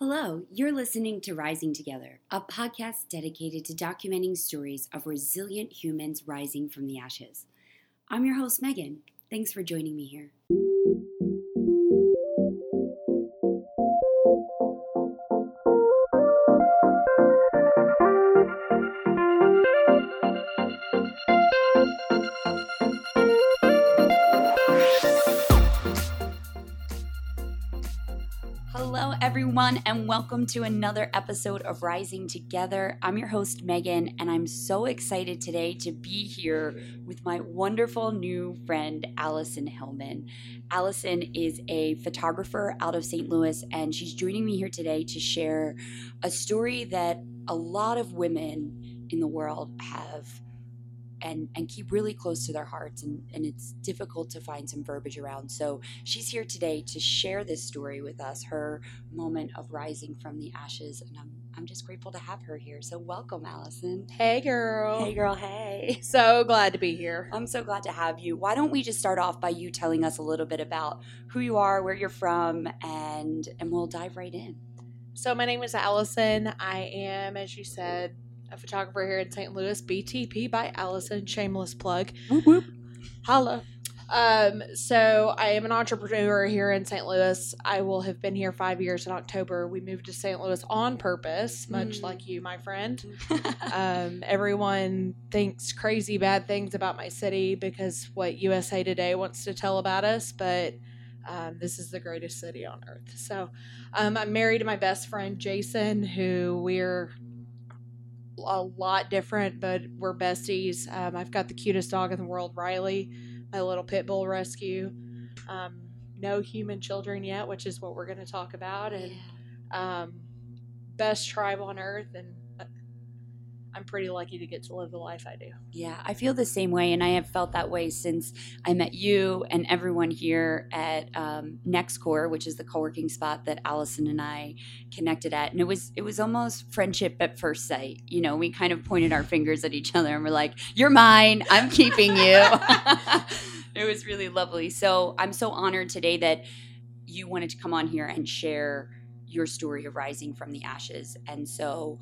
Hello, you're listening to Rising Together, a podcast dedicated to documenting stories of resilient humans rising from the ashes. I'm your host, Megan. Thanks for joining me here. Everyone, and welcome to another episode of Rising Together. I'm your host, Megan, and I'm so excited today to be here with my wonderful new friend, Alison Hillman. Alison is a photographer out of St. Louis, and she's joining me here today to share a story that a lot of women in the world have and and keep really close to their hearts and, and it's difficult to find some verbiage around. So she's here today to share this story with us her moment of rising from the ashes and i'm, I'm just grateful to have her here. So welcome alison. Hey, girl. hey girl. Hey. So glad to be here. i'm so glad to have you. Why don't we just start off by you telling us a little bit about who you are where you're from and and we'll dive right in. So, my name is Alison. I am, as you said, a photographer here in St. Louis. BTP by Alison. Shameless plug. whoop, whoop. Holla. Um, so I am an entrepreneur here in St. Louis. I will have been here five years in October. We moved to St. Louis on purpose, much Mm. like you, my friend. Um, everyone thinks crazy bad things about my city because what USA Today wants to tell about us, but um, this is the greatest city on earth. So um, I'm married to my best friend Jason, who we're a lot different, but we're besties. Um, I've got the cutest dog in the world, Riley, my little pit bull rescue. Um, no human children yet, which is what we're going to talk about, and um, best tribe on earth, and I'm pretty lucky to get to live the life I do. Yeah, I feel the same way, and I have felt that way since I met you and everyone here at um, NextCore, which is the co-working spot that Alison and I connected at, and it was it was almost friendship at first sight. You know, we kind of pointed our fingers at each other and we're like, "You're mine, I'm keeping you." it was really lovely. So I'm so honored today that you wanted to come on here and share your story of rising from the ashes, and so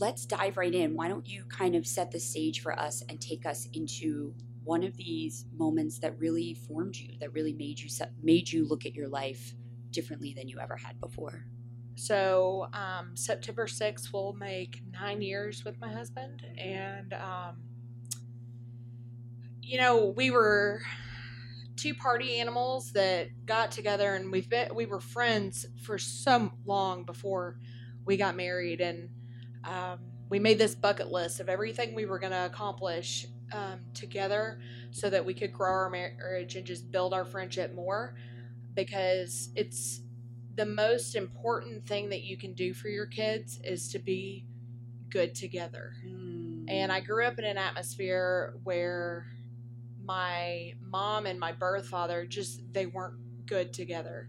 let's dive right in. Why don't you kind of set the stage for us and take us into one of these moments that really formed you, that really made you made you look at your life differently than you ever had before. So um, September 6th will make nine years with my husband, and um, you know we were two party animals that got together, and we've been we were friends for so long before we got married, and um, we made this bucket list of everything we were going to accomplish um, together, so that we could grow our marriage and just build our friendship more, because it's the most important thing that you can do for your kids is to be good together. And I grew up in an atmosphere where my mom and my birth father just they weren't good together.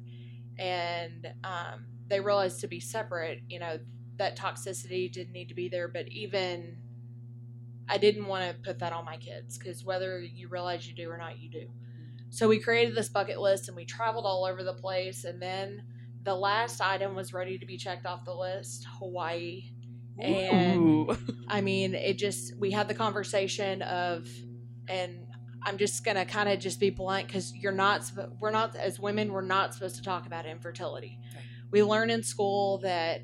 And um, they realized to be separate, you know, that toxicity didn't need to be there, but even I didn't want to put that on my kids because whether you realize you do or not, you do. So we created this bucket list and we traveled all over the place. And then the last item was ready to be checked off the list Hawaii. And I mean, it just, we had the conversation of, and I'm just going to kind of just be blunt because you're not, we're not, as women, we're not supposed to talk about infertility. Right. We learn in school that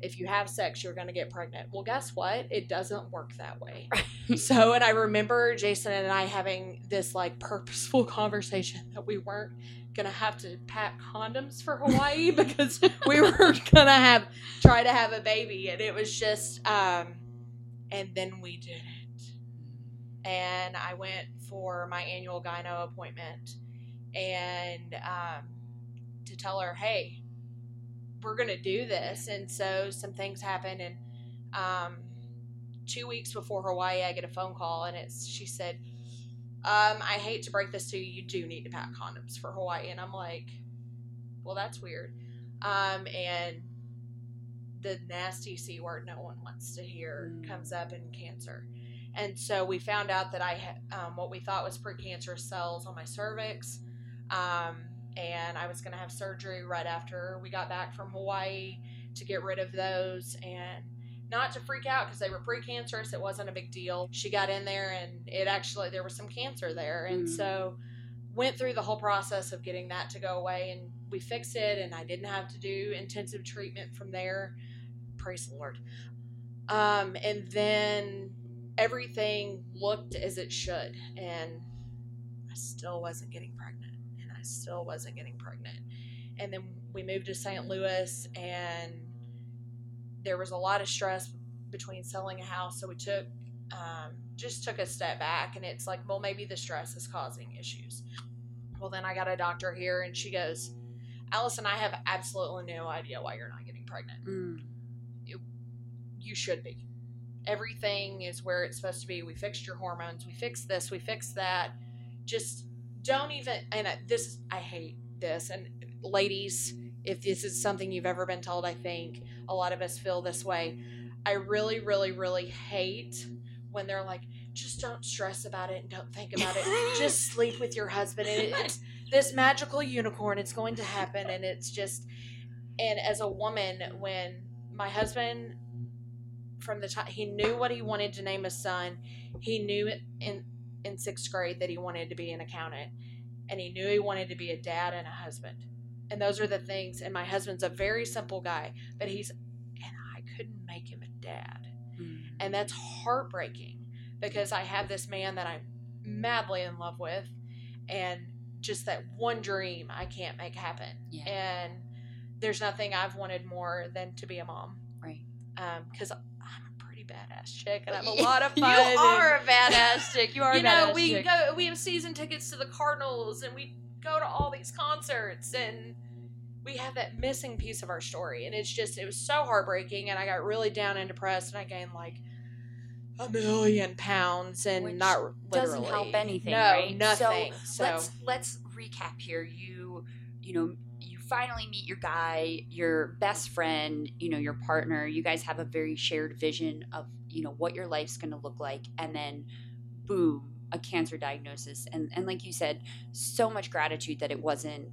if you have sex, you're going to get pregnant. Well, guess what? It doesn't work that way. so, and I remember Jason and I having this like purposeful conversation that we weren't gonna have to pack condoms for Hawaii because we were gonna have try to have a baby, and it was just, um, and then we did it. And I went for my annual gyno appointment, and um, to tell her, hey, we're gonna do this, and so some things happened, and um, two weeks before Hawaii, I get a phone call, and it's she said, um, "I hate to break this to you, you do need to pack condoms for Hawaii," and I'm like, "Well, that's weird," um, and the nasty c word no one wants to hear Mm. comes up in cancer. And so we found out that I had um, what we thought was precancerous cells on my cervix. Um, I was going to have surgery right after we got back from Hawaii. to get rid of those and not to freak out because they were precancerous. It wasn't a big deal. She got in there and it actually, there was some cancer there. And Mm. so went through the whole process of getting that to go away and we fixed it and I didn't have to do intensive treatment from there. Praise the Lord. Um, and then everything looked as it should. And I still wasn't getting pregnant. Still wasn't getting pregnant. And then we moved to St. Louis and there was a lot of stress between selling a house. So we took, um, just took a step back and it's like, well, maybe the stress is causing issues. Well, then I got a doctor here and she goes, Alison, I have absolutely no idea why you're not getting pregnant. Mm. You should be. Everything is where it's supposed to be. We fixed your hormones. We fixed this. We fixed that. Just don't even. And I- this, I hate this. And ladies, if this is something you've ever been told, I think a lot of us feel this way. I really, really, really hate when they're like, just don't stress about it and don't think about it. just sleep with your husband. And it's this magical unicorn. It's going to happen. And it's just, and as a woman, when my husband, from the time he knew what he wanted to name his son, he knew it in in sixth grade that he wanted to be an accountant, and he knew he wanted to be a dad and a husband. And those are the things. And my husband's a very simple guy, but he's, and I couldn't make him a dad. Mm. And that's heartbreaking because I have this man that I'm madly in love with, and just that one dream I can't make happen. Yeah. And there's nothing I've wanted more than to be a mom. Right. Because pretty badass chick and I have a lot of You fun. and- are a badass chick. You are you a know, badass we chick. go. We have season tickets to the Cardinals, and we go to all these concerts, and we have that missing piece of our story, and it's just it was so heartbreaking, and I got really down and depressed, and I gained like a million pounds, and Which not literally doesn't help anything, No, right? nothing. So, let's let's recap here. You you know you finally meet your guy, your best friend, you know your partner. You guys have a very shared vision of you know what your life's going to look like, and then boom, a cancer diagnosis, and and like you said, so much gratitude that it wasn't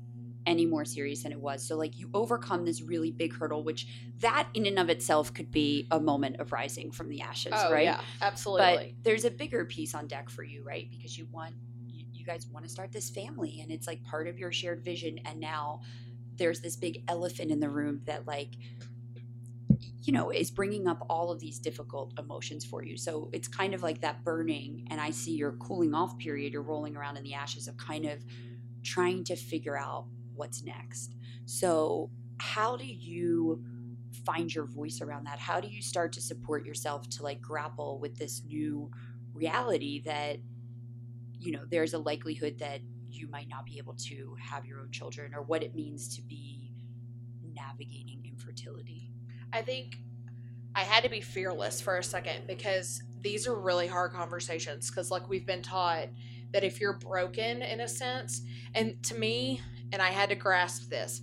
any more serious than it was. So like you overcome this really big hurdle, which that in and of itself could be a moment of rising from the ashes, oh right? yeah, absolutely. But there's a bigger piece on deck for you, right? Because you want you, you guys want to start this family and it's like part of your shared vision and now there's this big elephant in the room that like you know is bringing up all of these difficult emotions for you. So it's kind of like that burning and I see your cooling off period, you're rolling around in the ashes of kind of trying to figure out what's next. So how do you find your voice around that? How do you start to support yourself to like grapple with this new reality that you know there's a likelihood that you might not be able to have your own children or what it means to be navigating infertility? I think I had to be fearless for a second because these are really hard conversations. Because, like, we've been taught that if you're broken in a sense, and to me, and I had to grasp this,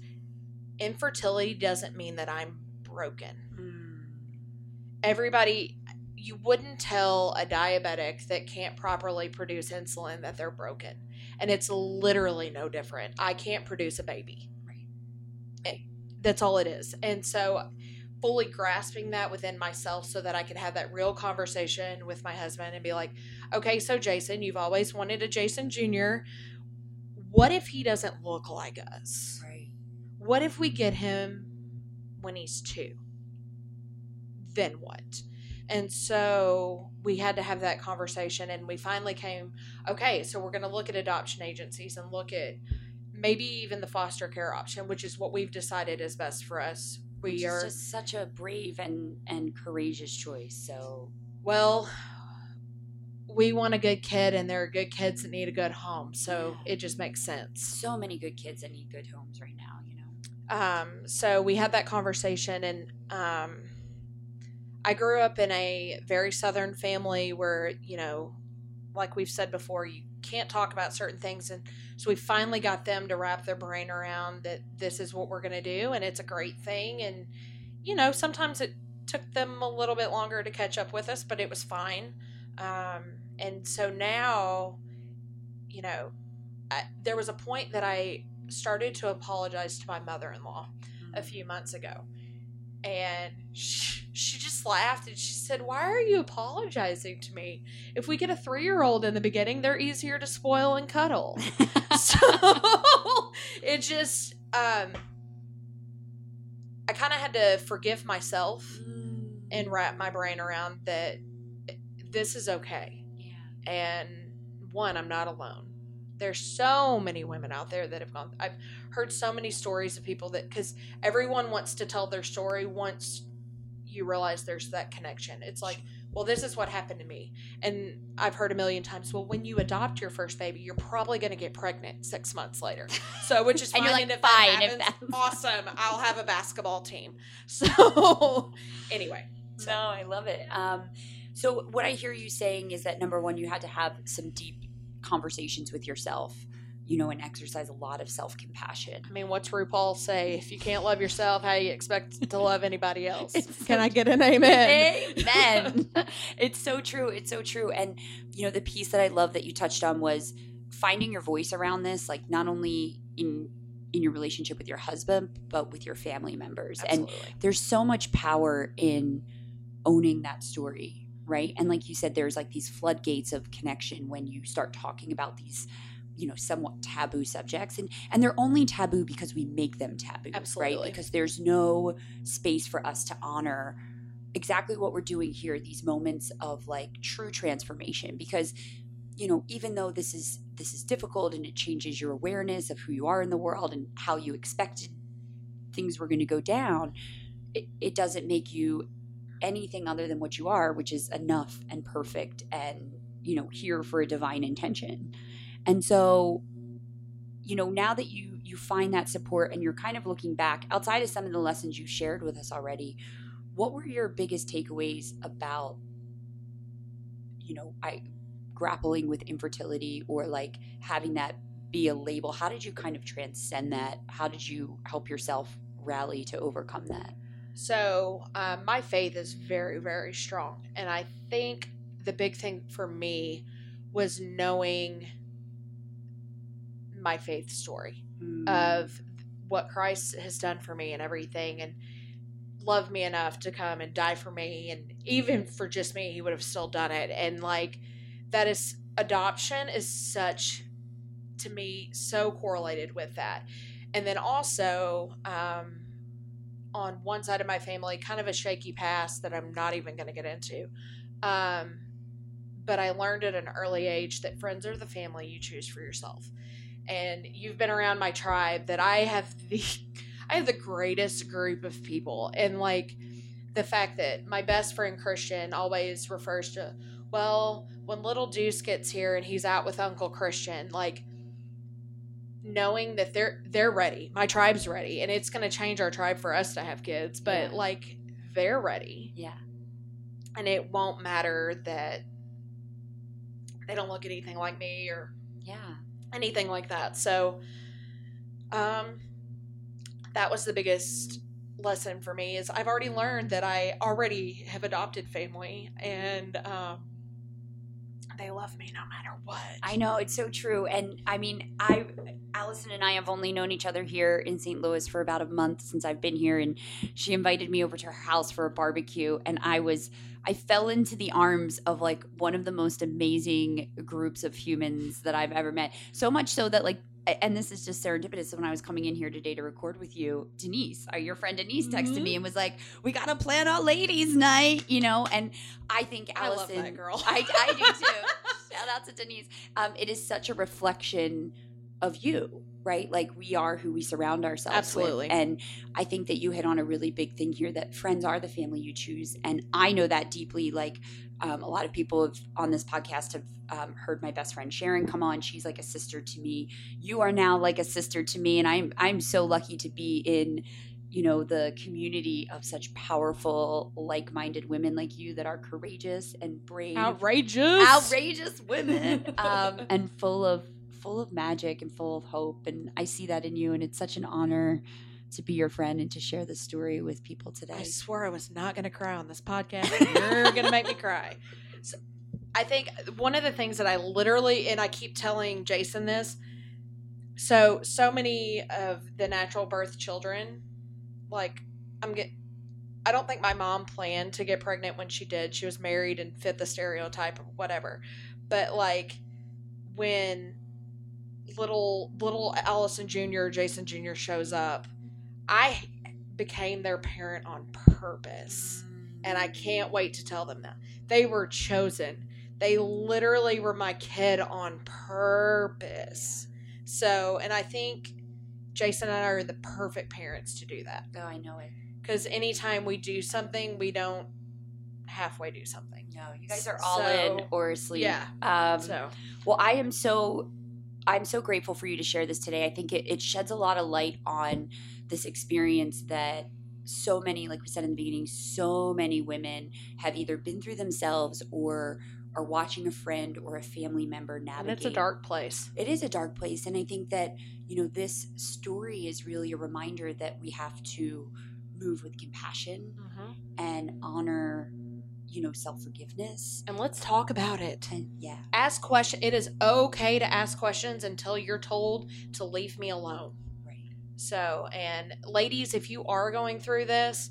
infertility doesn't mean that I'm broken. Hmm. Everybody, you wouldn't tell a diabetic that can't properly produce insulin that they're broken. And it's literally no different. I can't produce a baby. Right. Eh, That's all it is. And so, fully grasping that within myself so that I could have that real conversation with my husband and be like, okay, so Jason, you've always wanted a Jason Jr. What if he doesn't look like us? Right. What if we get him when he's two? Then what? And so we had to have that conversation, and we finally came, okay, so we're going to look at adoption agencies and look at maybe even the foster care option, which is what we've decided is best for us. We Which are just such a brave and and courageous choice. So Well, we want a good kid, and there are good kids that need a good home, so it just makes sense. so many good kids that need good homes right now, you know. Um, so we had that conversation, and um, I grew up in a very southern family where you know, like we've said before, you can't talk about certain things, and so we finally got them to wrap their brain around that this is what we're going to do, and it's a great thing, and you know, sometimes it took them a little bit longer to catch up with us, but it was fine. Um, and so now, you know, I, there was a point that I started to apologize to my mother in law a few months ago. and she, she just laughed and she said, Why are you apologizing to me? If we get a three year old in the beginning, they're easier to spoil and cuddle. so it just, um, I kind of had to forgive myself and wrap my brain around that this is okay. yeah. And one, I'm not alone. There's so many women out there that have gone. I've heard so many stories of people that, because everyone wants to tell their story once you realize there's that connection. It's like, well, this is what happened to me. And I've heard a million times, well, when you adopt your first baby, you're probably going to get pregnant six months later. So, which is And fine. you're like, and if fine, that happens, that's- awesome. I'll have a basketball team. So, anyway. No, I love it. Um, so what I hear you saying is that number one, you had to have some deep conversations with yourself, you know, and exercise a lot of self compassion. I mean, what's RuPaul say? If you can't love yourself, how you expect to love anybody else? It's Can so I get an amen? Amen. it's so true. It's so true. And you know, the piece that I love that you touched on was finding your voice around this, like not only in in your relationship with your husband, but with your family members. And there's so much power in owning that story right and like you said there's like these floodgates of connection when you start talking about these you know somewhat taboo subjects and and they're only taboo because we make them taboo Absolutely. right because there's no space for us to honor exactly what we're doing here these moments of like true transformation. Because you know even though this is this is difficult and it changes your awareness of who you are in the world and how you expected things were going to go down it, it doesn't make you anything other than what you are which is enough and perfect and you know here for a divine intention and so you know now that you you find that support and you're kind of looking back outside of some of the lessons you shared with us already what were your biggest takeaways about you know i grappling with infertility or like having that be a label? How did you kind of transcend that? How did you help yourself rally to overcome that? So, um, my faith is very, very strong. And I think the big thing for me was knowing my faith story of what Christ has done for me and everything, and loved me enough to come and die for me. And even for just me, he would have still done it. And like, that is adoption is such, to me, so correlated with that. And then also, um, on one side of my family, kind of a shaky past that I'm not even going to get into. Um, but I learned at an early age that friends are the family you choose for yourself. And you've been around my tribe that I have the I have the greatest group of people. And like the fact that my best friend Christian always refers to, well, when little Deuce gets here and he's out with Uncle Christian, like knowing that they're they're ready. My tribe's ready, and it's going to change our tribe for us to have kids. But Yeah. like they're ready, yeah and it won't matter that they don't look anything like me or yeah anything like that. So, um, that was the biggest lesson for me is I've already learned that I already have adopted family, and um, they love me no matter what. I know it's so true, and I mean, I, Alison and I have only known each other here in St. Louis for about a month since I've been here, and she invited me over to her house for a barbecue, and I was, I fell into the arms of like one of the most amazing groups of humans that I've ever met. So much so that like. And this is just serendipitous. When I was coming in here today to record with you, Denise, uh, your friend Denise, texted Mhm. me and was like, "We got to plan a ladies' night," you know. And I think I love Alison, that girl. I, I do too. Shout out to Denise. Um, it is such a reflection of you, right? Like we are who we surround ourselves Absolutely. with. And I think that you hit on a really big thing here that friends are the family you choose. And I know that deeply. Like um, a lot of people have, on this podcast have um, heard my best friend Sharon come on. She's like a sister to me. You are now like a sister to me. And I'm, I'm so lucky to be in you know the community of such powerful like-minded women like you that are courageous and brave Outrageous. outrageous women um, and full of full of magic and full of hope and i see that in you and it's such an honor to be your friend and to share this story with people today I swore I was not going to cry on this podcast. You're going to make me cry. So, I think one of the things that I literally, and I keep telling Jason this. So, so many of the natural birth children, like I'm get, I don't think my mom planned to get pregnant when she did. She was married and fit the stereotype or whatever. But like when little little Alison Jr. Jason Jr. shows up, I became their parent on purpose. And I can't wait to tell them that. They were chosen. They literally were my kid on purpose. So, and I think Jason and I are the perfect parents to do that. Oh, I know it. Because anytime we do something, we don't halfway do something. No, you guys are all in or asleep. Yeah. Um, So, Well, I am so I'm so grateful for you to share this today. I think it, it sheds a lot of light on this experience that so many, like we said in the beginning, so many women have either been through themselves or are watching a friend or a family member and navigate. it's a dark place. It is a dark place, and I think that you know this story is really a reminder that we have to move with compassion mm-hmm. and honor, you know, self forgiveness. And let's talk about it. And yeah, Ask question. It is okay to ask questions until you're told to leave me alone. right. So, and ladies, if you are going through this,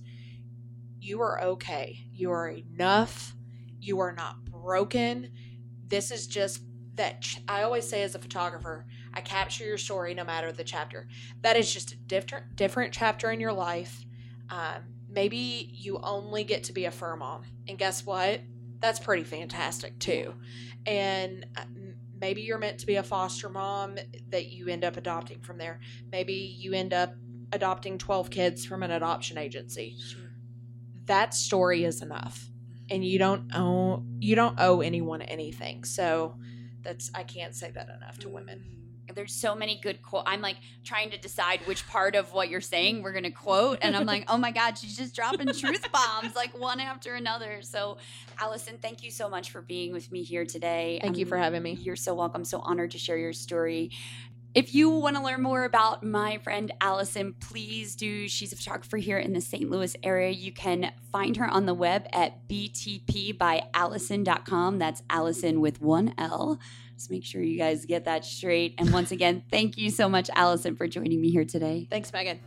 you are okay. You are enough. You are not broken. This is just that ch- I always say as a photographer, I capture your story no matter the chapter. That is just a different different chapter in your life. Um, maybe you only get to be a fur mom, and guess what? That's pretty fantastic too. And uh, maybe you're meant to be a foster mom that you end up adopting from there. Maybe you end up adopting 12 kids from an adoption agency. Sure. That story is enough. And you don't owe you don't owe anyone anything. So that's I can't say that enough to women. There's so many good quote. I'm like trying to decide which part of what you're saying we're gonna quote, and I'm like, oh my god, she's just dropping truth bombs like one after another. So, Alison, thank you so much for being with me here today. Thank you for having me. You're so welcome. So honored to share your story. If you want to learn more about my friend Alison, please do. She's a photographer here in the St. Louis area. You can find her on the web at btpbyalison.com. That's Alison with one L. Just make sure you guys get that straight. And once again, thank you so much, Alison, for joining me here today. Thanks, Megan.